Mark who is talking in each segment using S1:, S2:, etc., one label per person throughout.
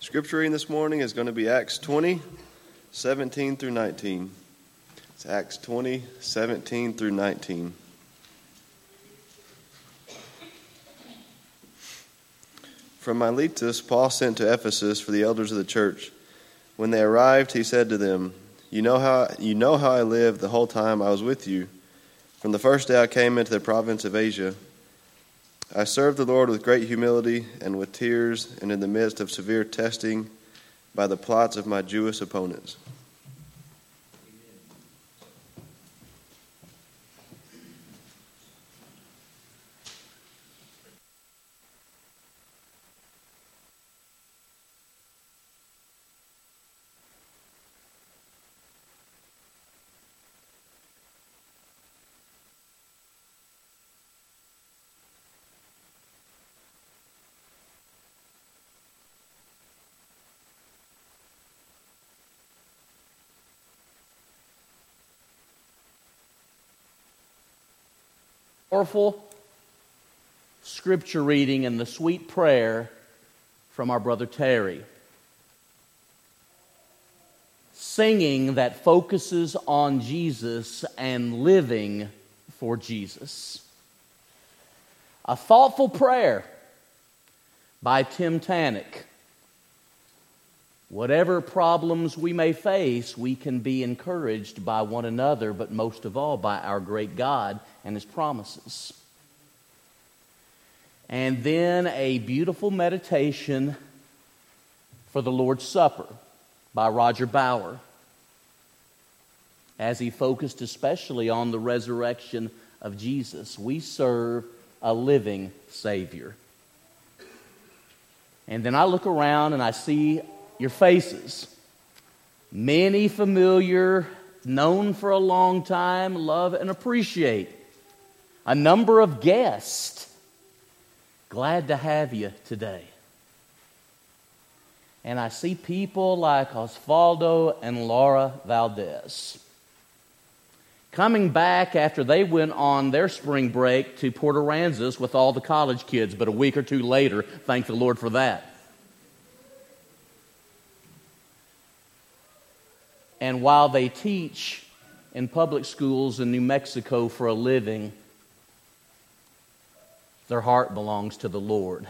S1: Scripture reading this morning is going to be Acts 20, 17 through 19. It's Acts 20, 17 through 19. From Miletus, Paul sent to Ephesus for the elders of the church. When they arrived, he said to them, You know how, you know how I lived the whole time I was with you, from the first day I came into the province of Asia. I served the Lord with great humility and with tears, and in the midst of severe testing by the plots of my Jewish opponents.
S2: Powerful scripture reading and the sweet prayer from our brother Terry. Singing that focuses on Jesus and living for Jesus. A thoughtful prayer by Tim Tannock. Whatever problems we may face, we can be encouraged by one another, but most of all by our great God and His promises. And then a beautiful meditation for the Lord's Supper by Roger Bauer, as he focused especially on the resurrection of Jesus. We serve a living Savior. And then I look around and I see your faces. Many familiar, known for a long time, love and appreciate. A number of guests. Glad to have you today. And I see people like Osvaldo and Laura Valdez coming back after they went on their spring break to Port Aransas with all the college kids, but a week or two later, thank the Lord for that. And while they teach in public schools in New Mexico for a living, their heart belongs to the Lord.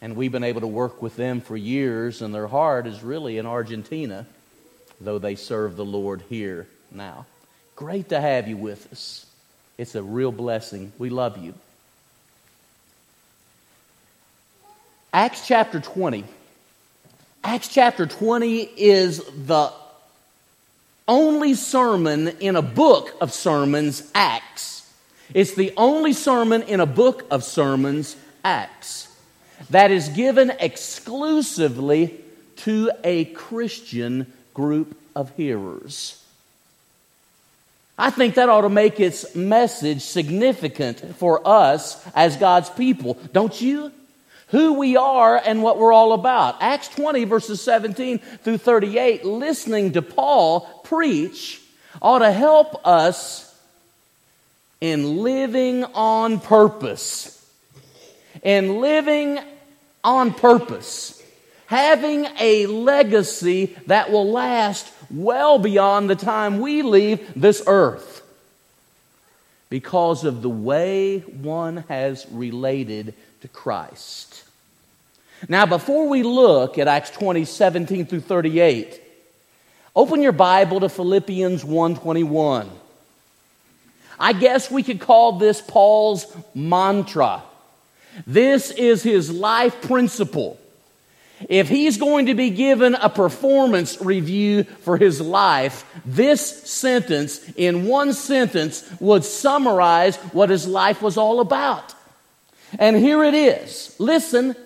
S2: And we've been able to work with them for years, and their heart is really in Argentina, though they serve the Lord here now. Great to have you with us. It's a real blessing. We love you. Acts chapter 20 Acts chapter 20 is the only sermon in a book of sermons, Acts. It's the only sermon in a book of sermons, Acts, that is given exclusively to a Christian group of hearers. I think that ought to make its message significant for us as God's people, don't you? who we are and what we're all about. Acts 20, verses 17 through 38, listening to Paul preach ought to help us in living on purpose. In living on purpose. Having a legacy that will last well beyond the time we leave this earth. Because of the way one has related to Christ. Now, before we look at Acts 20, 17 through 38, open your Bible to Philippians 1:21. I guess we could call this Paul's mantra. This is his life principle. If he's going to be given a performance review for his life, this sentence, in one sentence, would summarize what his life was all about. And here it is. Listen.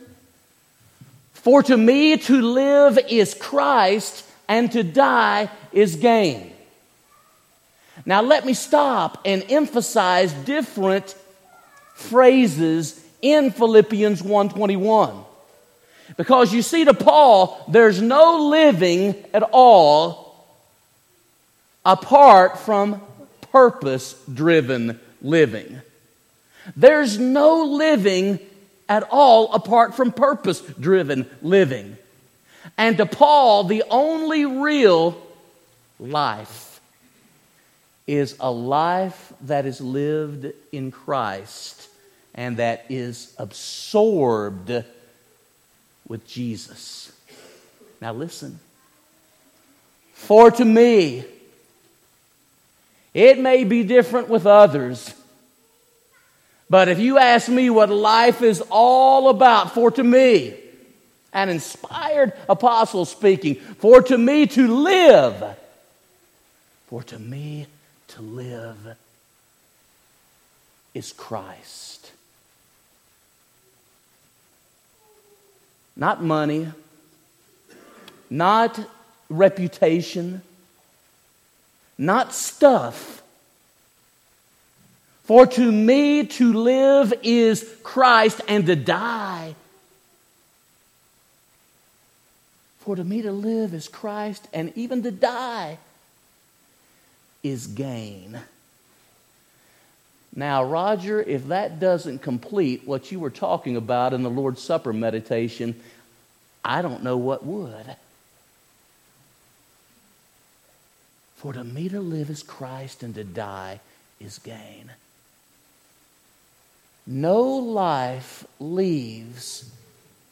S2: For to me to live is Christ, and to die is gain. Now let me stop and emphasize different phrases in Philippians 121. Because you see to Paul, there's no living at all apart from purpose driven living. There's no living at all apart from purpose driven living. And to Paul, the only real life is a life that is lived in Christ and that is absorbed with Jesus. Now, listen. For to me, it may be different with others. But if you ask me what life is all about, for to me, an inspired apostle speaking, for to me to live, for to me to live is Christ. Not money, not reputation, not stuff. For to me to live is Christ, and to die. For to me to live is Christ, and even to die is gain. Now, Roger, if that doesn't complete what you were talking about in the Lord's Supper meditation, I don't know what would. For to me to live is Christ and to die is gain. No life leaves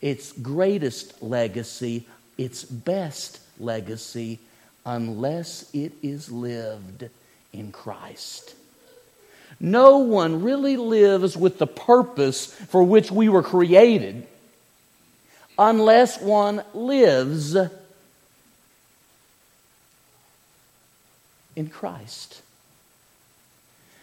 S2: its greatest legacy, its best legacy, unless it is lived in Christ. No one really lives with the purpose for which we were created unless one lives in Christ.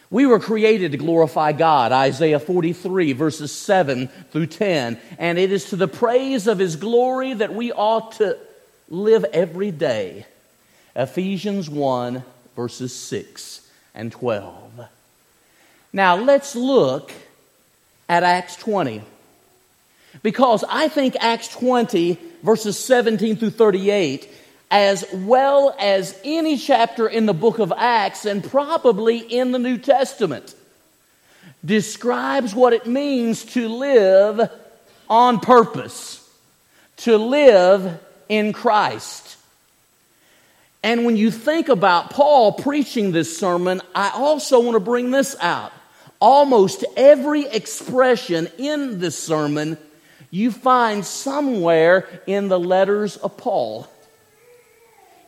S2: We were created to glorify God, Isaiah 43, verses 7 through 10. And it is to the praise of His glory that we ought to live every day. Ephesians 1, verses 6 and 12. Now let's look at Acts 20. Because I think Acts 20, verses 17 through 38, as well as any chapter in the book of Acts and probably in the New Testament, describes what it means to live on purpose, to live in Christ. And when you think about Paul preaching this sermon, I also want to bring this out. Almost every expression in this sermon you find somewhere in the letters of Paul.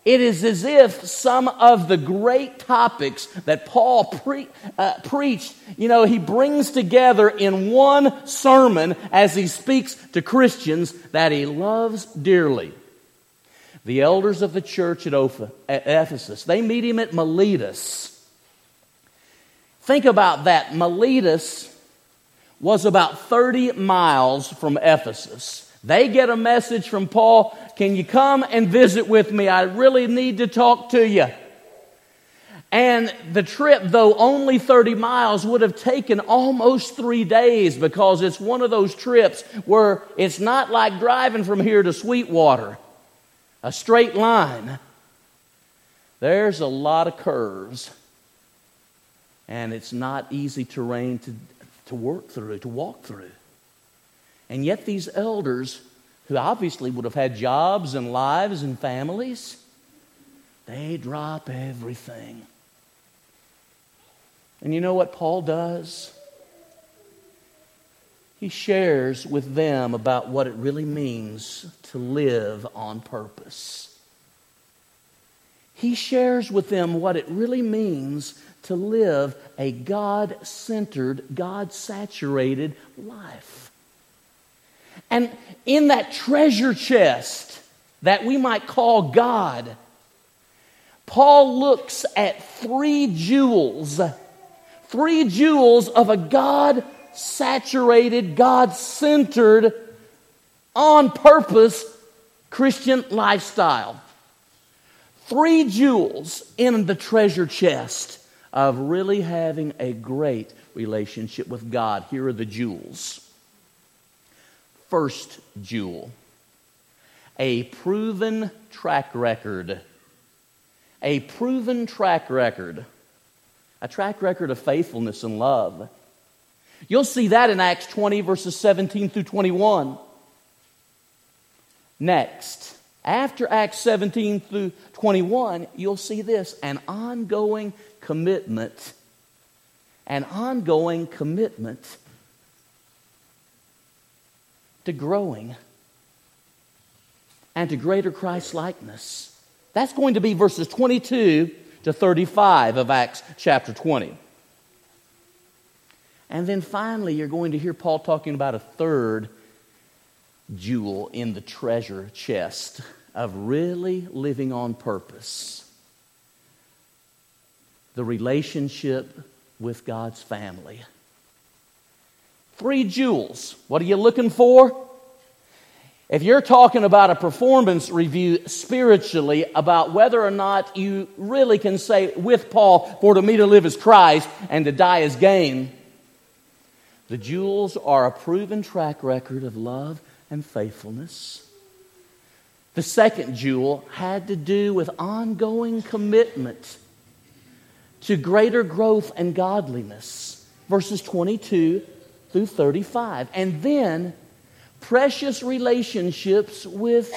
S2: It is as if some of the great topics that Paul pre- uh, preached, you know, he brings together in one sermon as he speaks to Christians that he loves dearly. The elders of the church at, at Ephesus, they meet him at Miletus. Think about that. Miletus was about 30 miles from Ephesus. They get a message from Paul Can you come and visit with me? I really need to talk to you. And the trip, though only 30 miles, would have taken almost three days because it's one of those trips where it's not like driving from here to Sweetwater, a straight line. There's a lot of curves, and it's not easy terrain to, to work through, to walk through. And yet, these elders, who obviously would have had jobs and lives and families, they drop everything. And you know what Paul does? He shares with them about what it really means to live on purpose. He shares with them what it really means to live a God centered, God saturated life. And in that treasure chest that we might call God, Paul looks at three jewels, three jewels of a God saturated, God centered, on purpose Christian lifestyle. Three jewels in the treasure chest of really having a great relationship with God. Here are the jewels first jewel a proven track record. A proven track record. A track record of faithfulness and love. You'll see that in Acts 20, verses 17 through 21. Next, after Acts 17 through 21, you'll see this an ongoing commitment. An ongoing commitment to growing and to greater Christ likeness. That's going to be verses 22 to 35 of Acts chapter 20. And then finally, you're going to hear Paul talking about a third jewel in the treasure chest of really living on purpose the relationship with God's family. Three jewels. What are you looking for? If you're talking about a performance review spiritually about whether or not you really can say with Paul, for to me to live is Christ and to die is gain, the jewels are a proven track record of love and faithfulness. The second jewel had to do with ongoing commitment to greater growth and godliness, verses 22 through 35. And then precious relationships with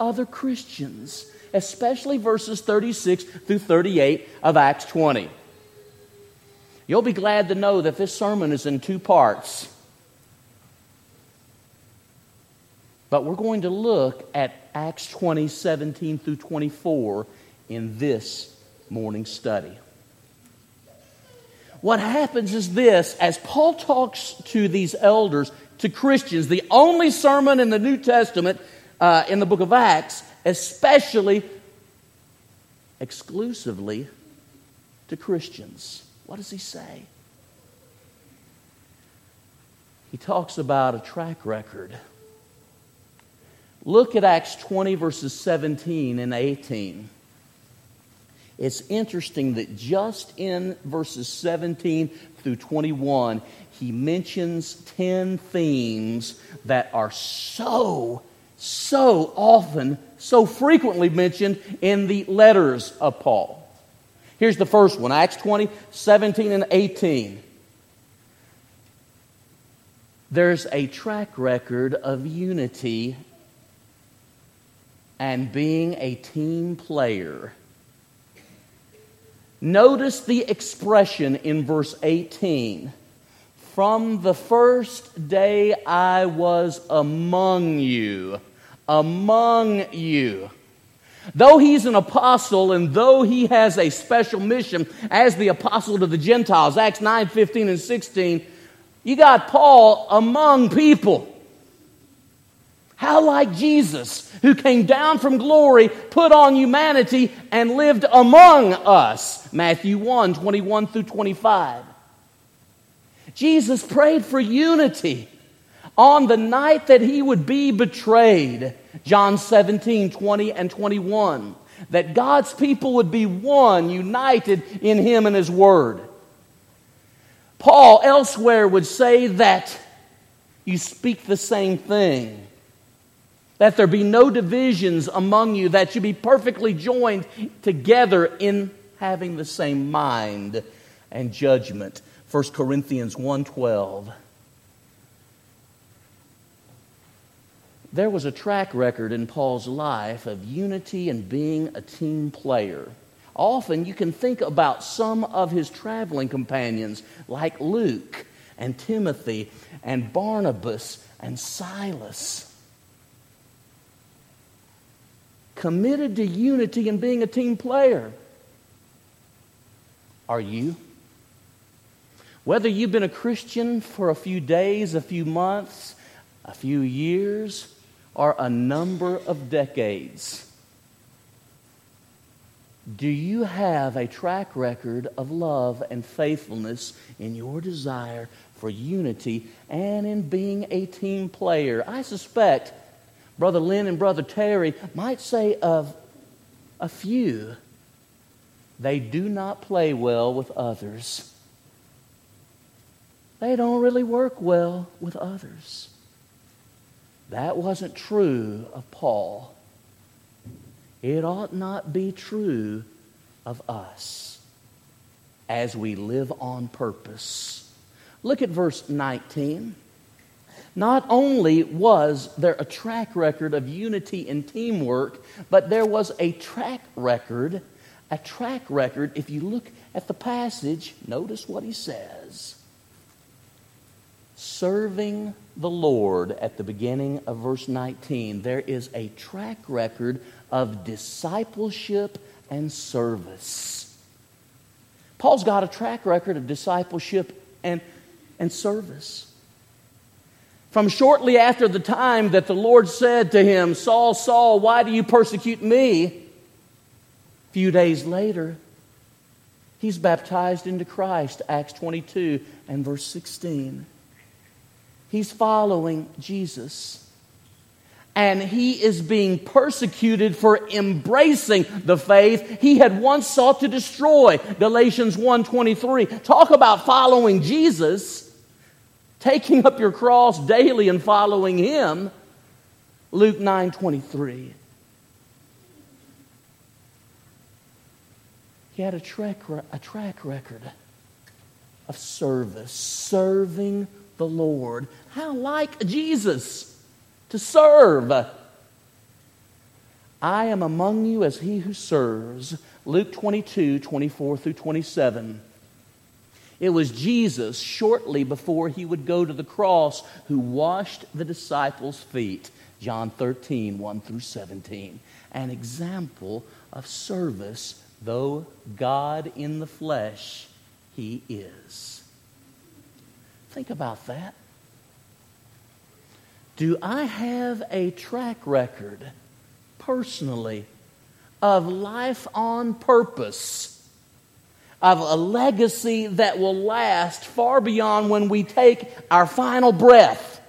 S2: other Christians, especially verses 36 through 38 of Acts 20. You'll be glad to know that this sermon is in two parts. But we're going to look at Acts 20, 17 through 24 in this morning study. What happens is this as Paul talks to these elders, to Christians, the only sermon in the New Testament uh, in the book of Acts, especially exclusively to Christians. What does he say? He talks about a track record. Look at Acts 20, verses 17 and 18. It's interesting that just in verses 17 through 21, he mentions 10 themes that are so, so often, so frequently mentioned in the letters of Paul. Here's the first one Acts 20, 17, and 18. There's a track record of unity and being a team player. Notice the expression in verse 18 from the first day I was among you. Among you. Though he's an apostle and though he has a special mission as the apostle to the Gentiles, Acts 9 15 and 16, you got Paul among people. How like Jesus, who came down from glory, put on humanity, and lived among us. Matthew 1 21 through 25. Jesus prayed for unity on the night that he would be betrayed. John 17, 20 and 21. That God's people would be one, united in him and his word. Paul elsewhere would say that you speak the same thing. That there be no divisions among you, that you be perfectly joined together in having the same mind and judgment. 1 Corinthians 1:12. There was a track record in Paul's life of unity and being a team player. Often you can think about some of his traveling companions like Luke and Timothy and Barnabas and Silas. Committed to unity and being a team player. Are you? Whether you've been a Christian for a few days, a few months, a few years, or a number of decades, do you have a track record of love and faithfulness in your desire for unity and in being a team player? I suspect Brother Lynn and Brother Terry might say of a few, they do not play well with others they don't really work well with others. That wasn't true of Paul. It ought not be true of us as we live on purpose, Look at verse 19. Not only was there a track record of unity and teamwork, but there was a track record, a track record. If you look at the passage, notice what he says serving the Lord at the beginning of verse 19. There is a track record of discipleship and service. Paul's got a track record of discipleship and, and service. From shortly after the time that the Lord said to him, Saul, Saul, why do you persecute me? A few days later, he's baptized into Christ, Acts 22 and verse 16. He's following Jesus. And he is being persecuted for embracing the faith he had once sought to destroy. Galatians 1:23. Talk about following Jesus taking up your cross daily and following him. Luke 9 23. He had a track, a track record of service, serving the Lord. How like Jesus to serve. I am among you as he who serves. Luke 22 24 through 27. It was Jesus, shortly before he would go to the cross, who washed the disciples' feet. John 13, 1 through 17. An example of service, though God in the flesh, he is. Think about that. Do I have a track record, personally, of life on purpose? of a legacy that will last far beyond when we take our final breath.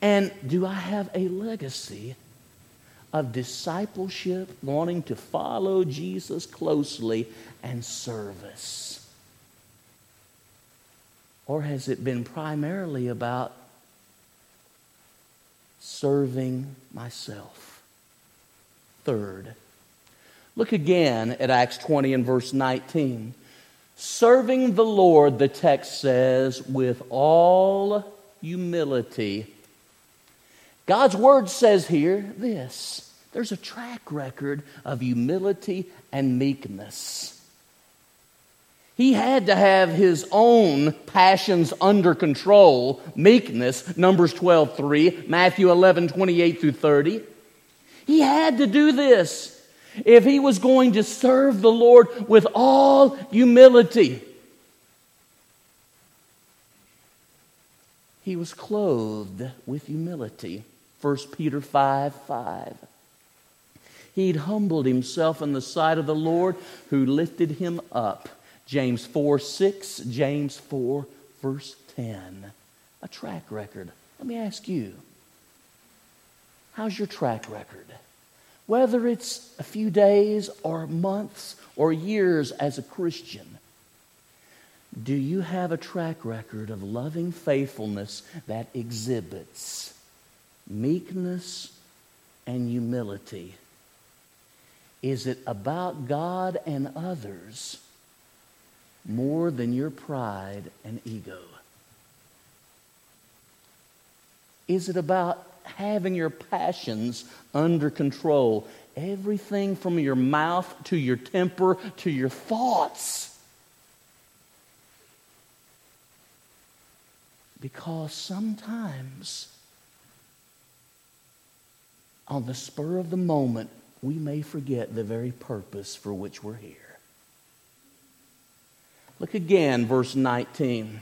S2: And do I have a legacy of discipleship, wanting to follow Jesus closely, and service? Or has it been primarily about serving myself? Third, Look again at Acts 20 and verse 19. Serving the Lord, the text says, with all humility. God's word says here this there's a track record of humility and meekness. He had to have his own passions under control, meekness, Numbers 12 3, Matthew 11 28 through 30. He had to do this if he was going to serve the Lord with all humility. He was clothed with humility. 1 Peter 5 5. He'd humbled himself in the sight of the Lord who lifted him up. James 4 6, James 4, verse 10. A track record. Let me ask you how's your track record? whether it's a few days or months or years as a Christian, do you have a track record of loving faithfulness that exhibits meekness and humility? Is it about God and others more than your pride and ego? Is it about having your passions under control. Everything from your mouth to your temper to your thoughts. Because sometimes, on the spur of the moment, we may forget the very purpose for which we're here. Look again, verse 19.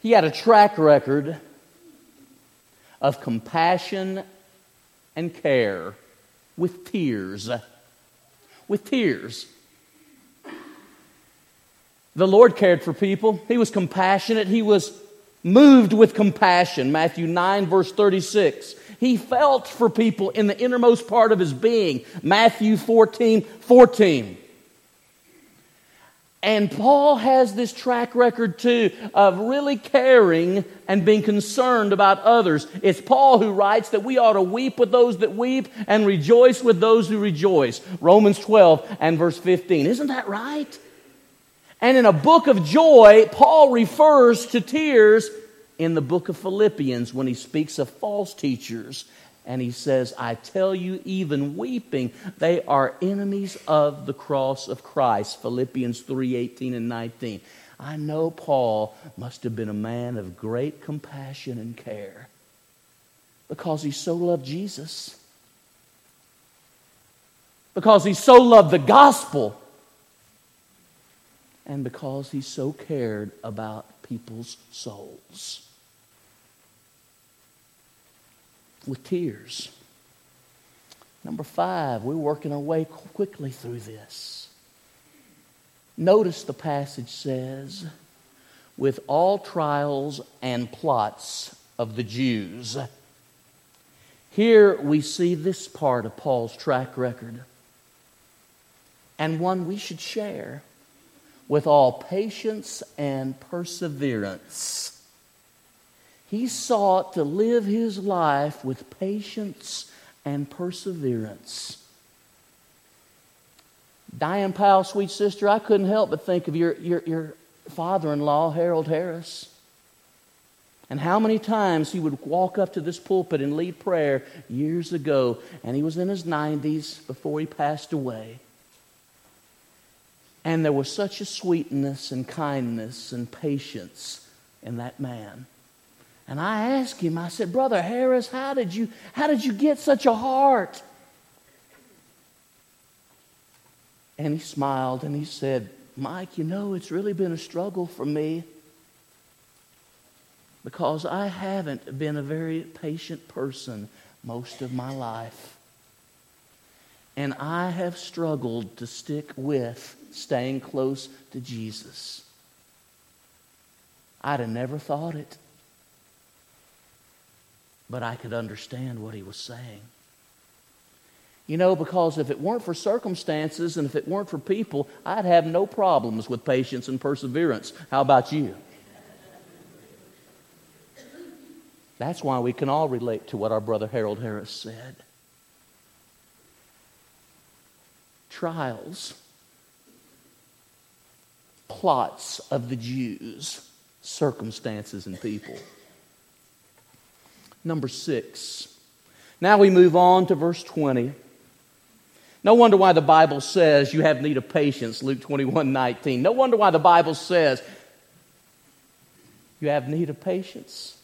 S2: He had a track record of compassion and care with tears. With tears. The Lord cared for people. He was compassionate. He was moved with compassion. Matthew 9, verse 36. He felt for people in the innermost part of his being. Matthew 14, 14. And Paul has this track record too of really caring and being concerned about others. It's Paul who writes that we ought to weep with those that weep and rejoice with those who rejoice. Romans 12 and verse 15. Isn't that right? And in a book of joy, Paul refers to tears in the book of Philippians when he speaks of false teachers. And he says, I tell you, even weeping, they are enemies of the cross of Christ. Philippians 3 18 and 19. I know Paul must have been a man of great compassion and care because he so loved Jesus, because he so loved the gospel, and because he so cared about people's souls. With tears. Number five, we're working our way quickly through this. Notice the passage says, with all trials and plots of the Jews. Here we see this part of Paul's track record, and one we should share with all patience and perseverance. He sought to live his life with patience and perseverance. Diane Powell, sweet sister, I couldn't help but think of your, your, your father in law, Harold Harris. And how many times he would walk up to this pulpit and lead prayer years ago, and he was in his 90s before he passed away. And there was such a sweetness and kindness and patience in that man. And I asked him, I said, Brother Harris, how did you, how did you get such a heart? And he smiled and he said, Mike, you know, it's really been a struggle for me because I haven't been a very patient person most of my life. And I have struggled to stick with staying close to Jesus. I'd have never thought it, but I could understand what he was saying. You know, because if it weren't for circumstances and if it weren't for people, I'd have no problems with patience and perseverance. How about you? That's why we can all relate to what our brother Harold Harris said. Trials, plots of the Jews, circumstances, and people. Number six. Now we move on to verse 20. No wonder why the Bible says you have need of patience, Luke 21 19. No wonder why the Bible says you have need of patience.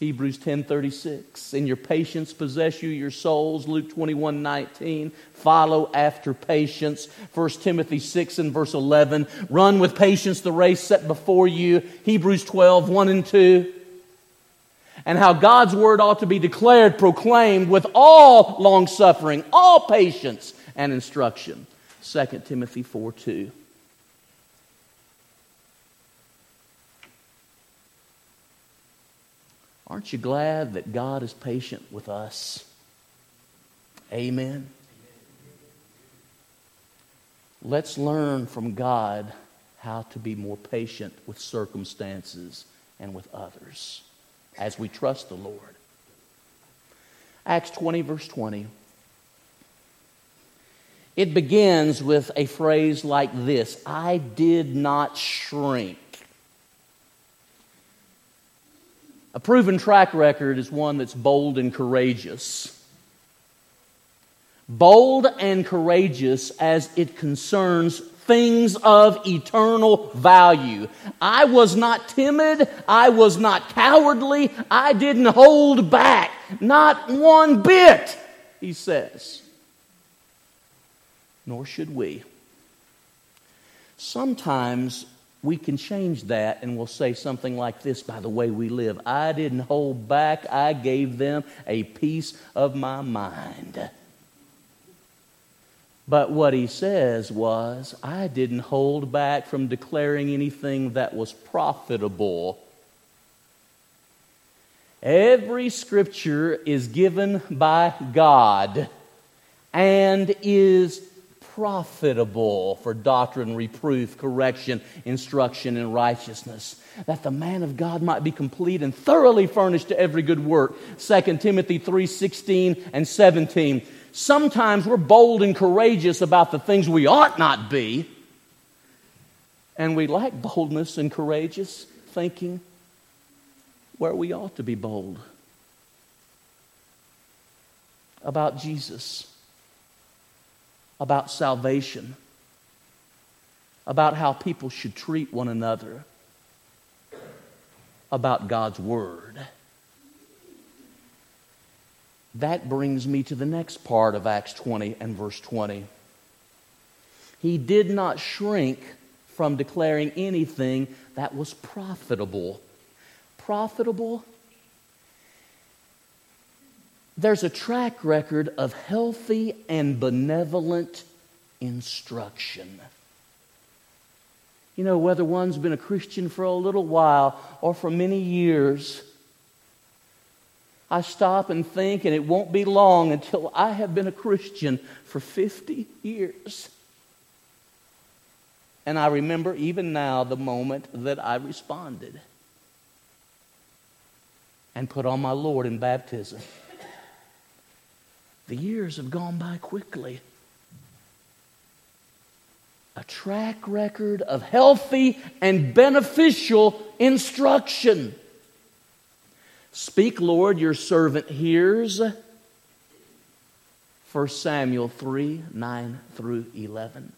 S2: Hebrews 10:36 In your patience possess you your souls Luke 21:19 follow after patience 1 Timothy 6 and verse 11 run with patience the race set before you Hebrews 12 1 and 2 and how God's word ought to be declared, proclaimed with all long suffering, all patience and instruction. 2 Timothy 4 2. Aren't you glad that God is patient with us? Amen. Let's learn from God how to be more patient with circumstances and with others as we trust the Lord. Acts 20, verse 20. It begins with a phrase like this I did not shrink. A proven track record is one that's bold and courageous. Bold and courageous as it concerns things of eternal value. I was not timid. I was not cowardly. I didn't hold back. Not one bit, he says. Nor should we. Sometimes we can change that and we'll say something like this by the way we live. I didn't hold back. I gave them a piece of my mind. But what he says was, I didn't hold back from declaring anything that was profitable. Every scripture is given by God and is profitable for doctrine, reproof, correction, instruction, and righteousness, that the man of God might be complete and thoroughly furnished to every good work. 2 Timothy 3:16 and 17 sometimes we're bold and courageous about the things we ought not be. And we lack boldness and courageous thinking where we ought to be bold about Jesus, about salvation, about how people should treat one another, about God's Word. That brings me to the next part of Acts 20 and verse 20. He did not shrink from declaring anything that was profitable. Profitable? There's a track record of healthy and benevolent instruction. You know, whether one's been a Christian for a little while or for many years, I stop and think, and it won't be long until I have been a Christian for 50 years. And I remember even now the moment that I responded and put on my Lord in baptism. The years have gone by quickly. A track record of healthy and beneficial instruction. Speak, Lord, your servant hears. 1 Samuel 3 9 through 11.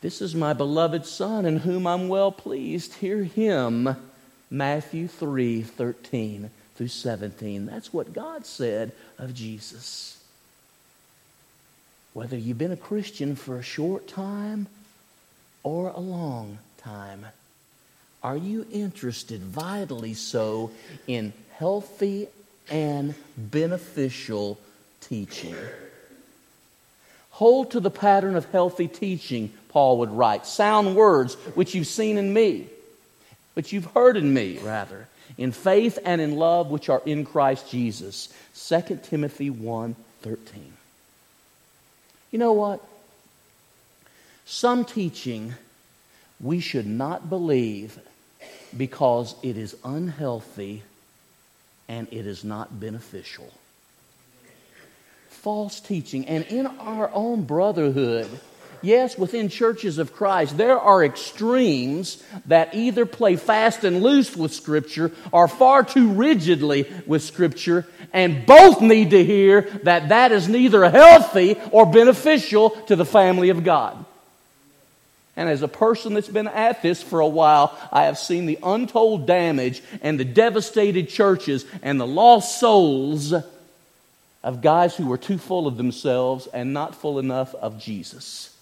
S2: This is my beloved Son in whom I'm well pleased. Hear him. Matthew 3 13 through 17. That's what God said of Jesus. Whether you've been a Christian for a short time or a long time. Are you interested, vitally so, in healthy and beneficial teaching? Hold to the pattern of healthy teaching, Paul would write. Sound words, which you've seen in me, which you've heard in me, rather, in faith and in love, which are in Christ Jesus. 2 Timothy 1 13. You know what? Some teaching we should not believe because it is unhealthy and it is not beneficial. False teaching. And in our own brotherhood, yes, within churches of Christ, there are extremes that either play fast and loose with Scripture or far too rigidly with Scripture, and both need to hear that that is neither healthy or beneficial to the family of God. And as a person that's been at this for a while, I have seen the untold damage and the devastated churches and the lost souls of guys who were too full of themselves and not full enough of Jesus.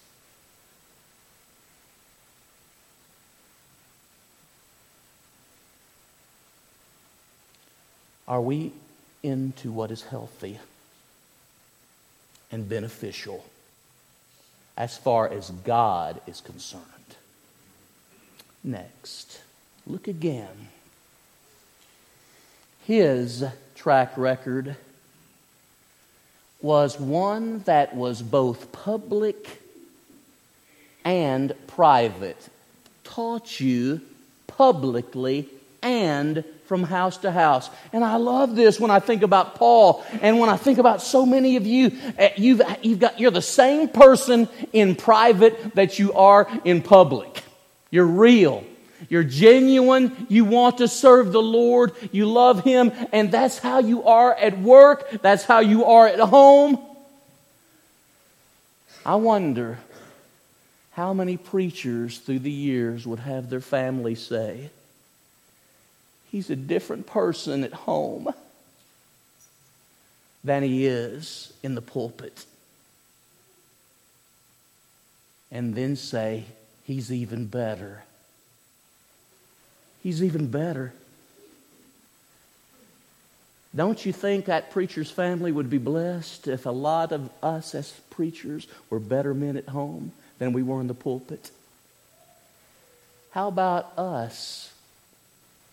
S2: Are we into what is healthy and beneficial? as far as God is concerned. Next, look again. His track record was one that was both public and private, taught you publicly and from house to house. And I love this when I think about Paul and when I think about so many of you. Eh, you've, you've got, you're the same person in private that you are in public. You're real. You're genuine. You want to serve the Lord. You love Him. And that's how you are at work. That's how you are at home. I wonder how many preachers through the years would have their family say, He's a different person at home than he is in the pulpit. And then say, He's even better. He's even better. Don't you think that preacher's family would be blessed if a lot of us as preachers were better men at home than we were in the pulpit? How about us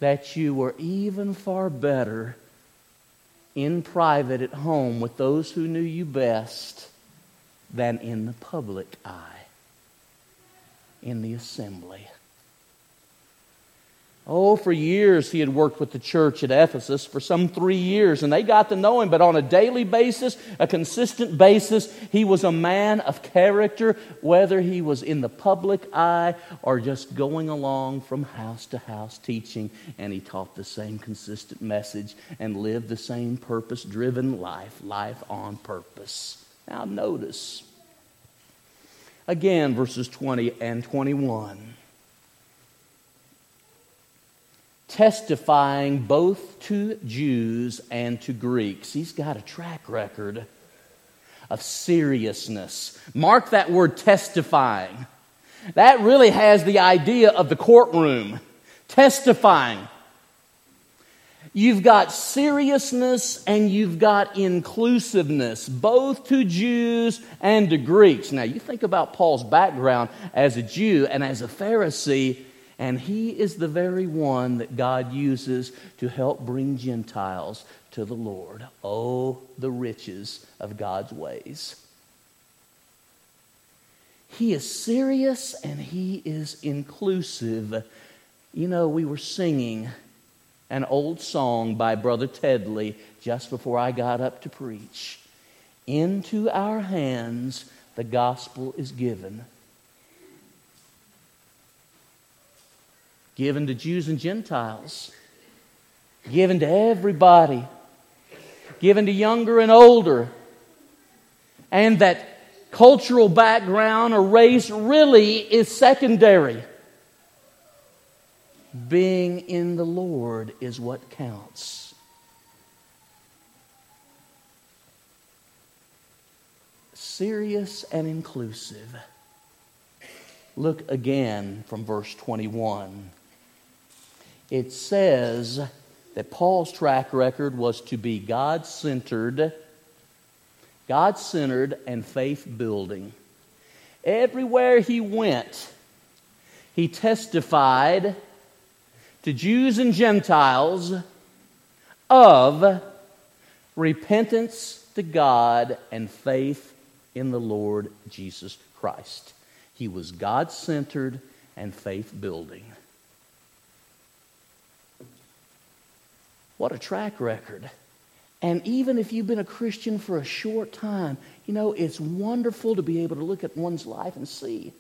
S2: that you were even far better in private at home with those who knew you best than in the public eye, in the assembly. Oh, for years he had worked with the church at Ephesus, for some three years, and they got to know him, but on a daily basis, a consistent basis, he was a man of character, whether he was in the public eye or just going along from house to house teaching, and he taught the same consistent message and lived the same purpose driven life, life on purpose. Now, notice again verses 20 and 21. Testifying both to Jews and to Greeks. He's got a track record of seriousness. Mark that word testifying. That really has the idea of the courtroom. Testifying. You've got seriousness and you've got inclusiveness, both to Jews and to Greeks. Now, you think about Paul's background as a Jew and as a Pharisee and he is the very one that God uses to help bring Gentiles to the Lord. Oh, the riches of God's ways. He is serious and he is inclusive. You know, we were singing an old song by Brother Teddlie just before I got up to preach. Into our hands the gospel is given. Given to Jews and Gentiles, given to everybody, given to younger and older. And that cultural background or race really is secondary. Being in the Lord is what counts. Serious and inclusive. Look again from verse 21 it says that Paul's track record was to be God centered, God centered, and faith building. Everywhere he went, he testified to Jews and Gentiles of repentance to God and faith in the Lord Jesus Christ. He was God centered and faith building. What a track record. And even if you've been a Christian for a short time, you know, it's wonderful to be able to look at one's life and see.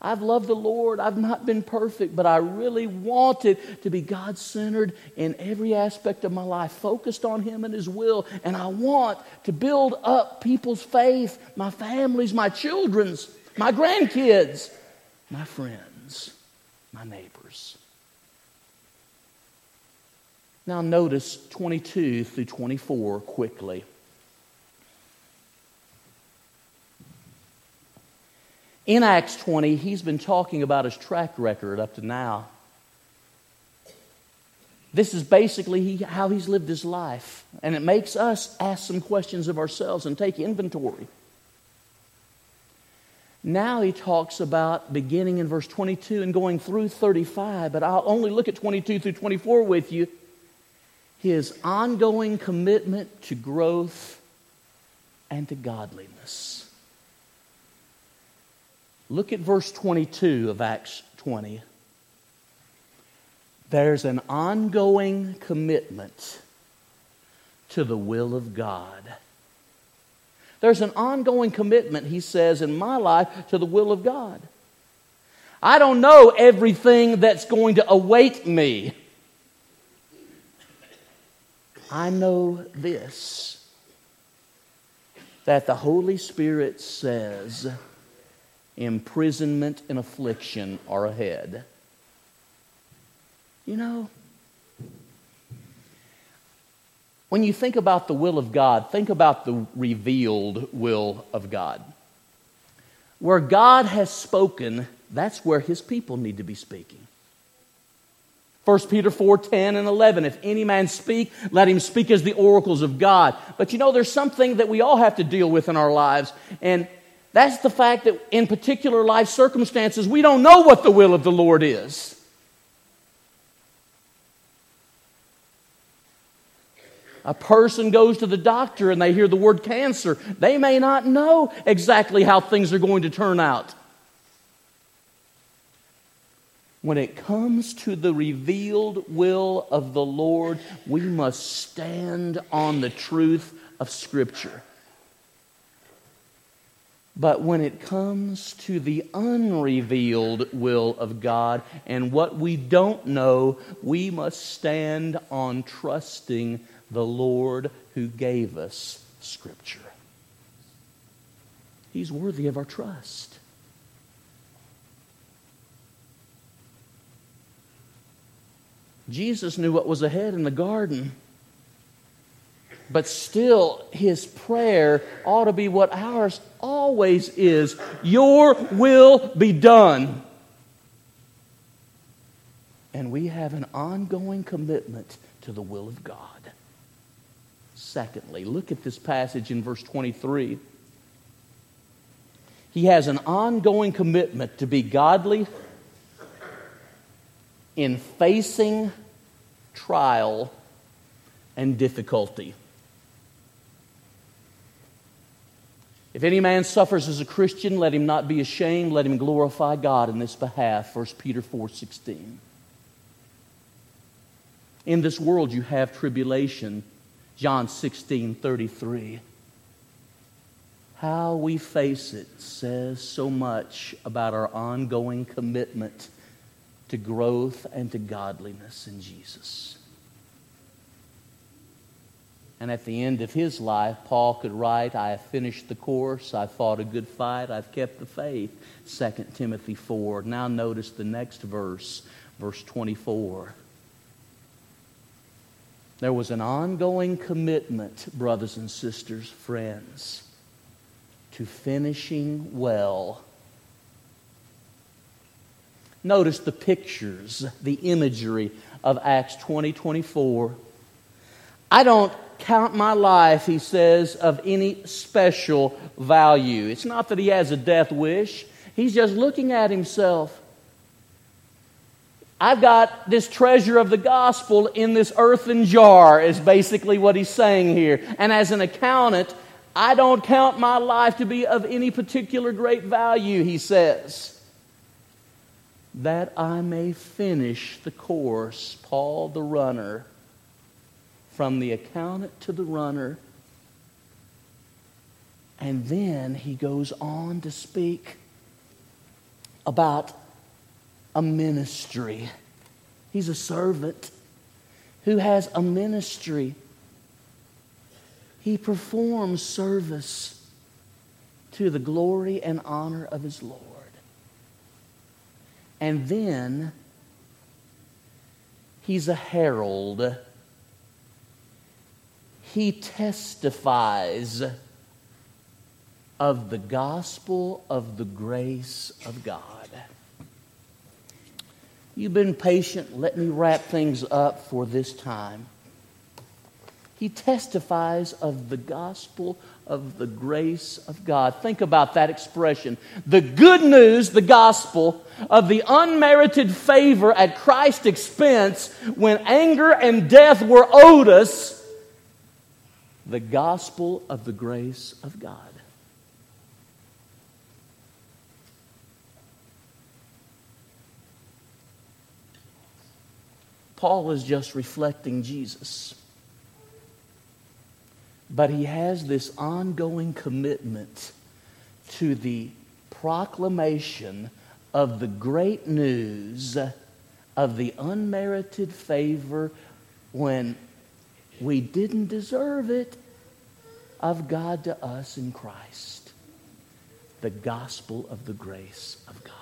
S2: I've loved the Lord. I've not been perfect, but I really wanted to be God centered in every aspect of my life, focused on Him and His will. And I want to build up people's faith, my family's, my children's, my grandkids, my friends, my neighbors. Now, notice 22 through 24 quickly. In Acts 20, he's been talking about his track record up to now. This is basically he, how he's lived his life. And it makes us ask some questions of ourselves and take inventory. Now he talks about beginning in verse 22 and going through 35, but I'll only look at 22 through 24 with you his ongoing commitment to growth and to godliness. Look at verse 22 of Acts 20. There's an ongoing commitment to the will of God. There's an ongoing commitment, he says, in my life to the will of God. I don't know everything that's going to await me. I know this that the Holy Spirit says imprisonment and affliction are ahead. You know, when you think about the will of God, think about the revealed will of God. Where God has spoken, that's where his people need to be speaking. 1 Peter 4 10 and 11. If any man speak, let him speak as the oracles of God. But you know, there's something that we all have to deal with in our lives, and that's the fact that in particular life circumstances, we don't know what the will of the Lord is. A person goes to the doctor and they hear the word cancer. They may not know exactly how things are going to turn out. When it comes to the revealed will of the Lord, we must stand on the truth of Scripture. But when it comes to the unrevealed will of God and what we don't know, we must stand on trusting the Lord who gave us Scripture. He's worthy of our trust. Jesus knew what was ahead in the garden. But still, his prayer ought to be what ours always is Your will be done. And we have an ongoing commitment to the will of God. Secondly, look at this passage in verse 23. He has an ongoing commitment to be godly in facing trial and difficulty. If any man suffers as a Christian, let him not be ashamed, let him glorify God in this behalf. 1 Peter 4:16. In this world you have tribulation. John 16:33. How we face it says so much about our ongoing commitment to growth and to godliness in Jesus. And at the end of his life, Paul could write, I have finished the course, I've fought a good fight, I've kept the faith. 2 Timothy 4. Now notice the next verse, verse 24. There was an ongoing commitment, brothers and sisters, friends, to finishing well Notice the pictures, the imagery of Acts 20 24. I don't count my life, he says, of any special value. It's not that he has a death wish, he's just looking at himself. I've got this treasure of the gospel in this earthen jar, is basically what he's saying here. And as an accountant, I don't count my life to be of any particular great value, he says that I may finish the course, Paul the runner, from the accountant to the runner. And then he goes on to speak about a ministry. He's a servant who has a ministry. He performs service to the glory and honor of his Lord. And then he's a herald. He testifies of the gospel of the grace of God. You've been patient. Let me wrap things up for this time. He testifies of the gospel of the grace of God. Think about that expression. The good news, the gospel of the unmerited favor at Christ's expense when anger and death were owed us. The gospel of the grace of God. Paul is just reflecting Jesus. But he has this ongoing commitment to the proclamation of the great news of the unmerited favor when we didn't deserve it of God to us in Christ. The gospel of the grace of God.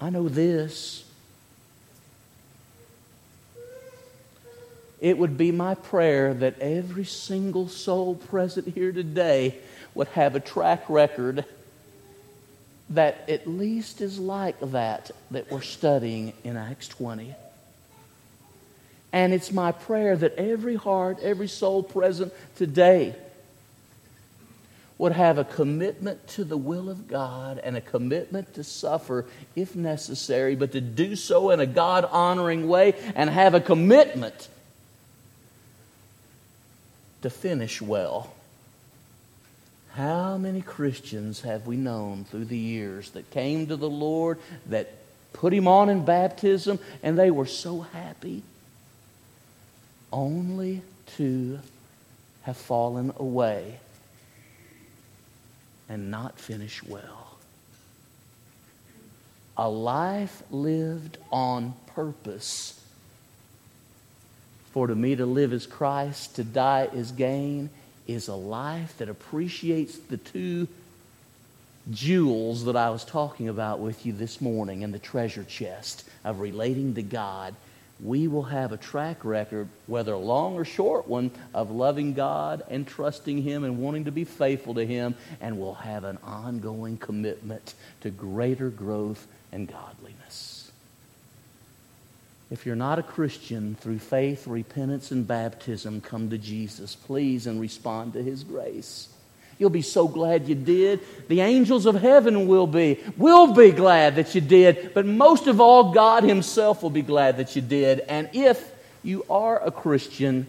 S2: I know this It would be my prayer that every single soul present here today would have a track record that at least is like that that we're studying in Acts 20. And it's my prayer that every heart, every soul present today would have a commitment to the will of God and a commitment to suffer if necessary, but to do so in a God honoring way and have a commitment to finish well. How many Christians have we known through the years that came to the Lord, that put him on in baptism, and they were so happy, only to have fallen away and not finish well? A life lived on purpose. For to me to live is Christ, to die is gain, is a life that appreciates the two jewels that I was talking about with you this morning in the treasure chest of relating to God. We will have a track record, whether a long or short one, of loving God and trusting Him and wanting to be faithful to Him, and we'll have an ongoing commitment to greater growth and godliness. If you're not a Christian, through faith, repentance, and baptism, come to Jesus, please, and respond to His grace. You'll be so glad you did. The angels of heaven will be. Will be glad that you did. But most of all, God Himself will be glad that you did. And if you are a Christian,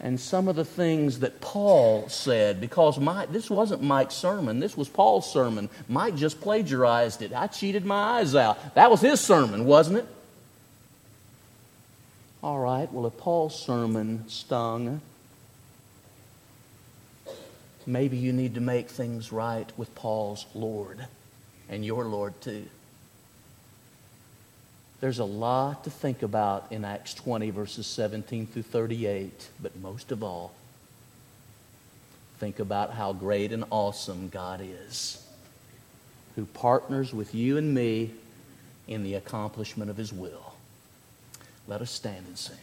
S2: and some of the things that Paul said, because Mike, this wasn't Mike's sermon, this was Paul's sermon. Mike just plagiarized it. I cheated my eyes out. That was his sermon, wasn't it? All right, well, if Paul's sermon stung, maybe you need to make things right with Paul's Lord and your Lord too. There's a lot to think about in Acts 20, verses 17 through 38, but most of all, think about how great and awesome God is, who partners with you and me in the accomplishment of His will. Let us stand and sing.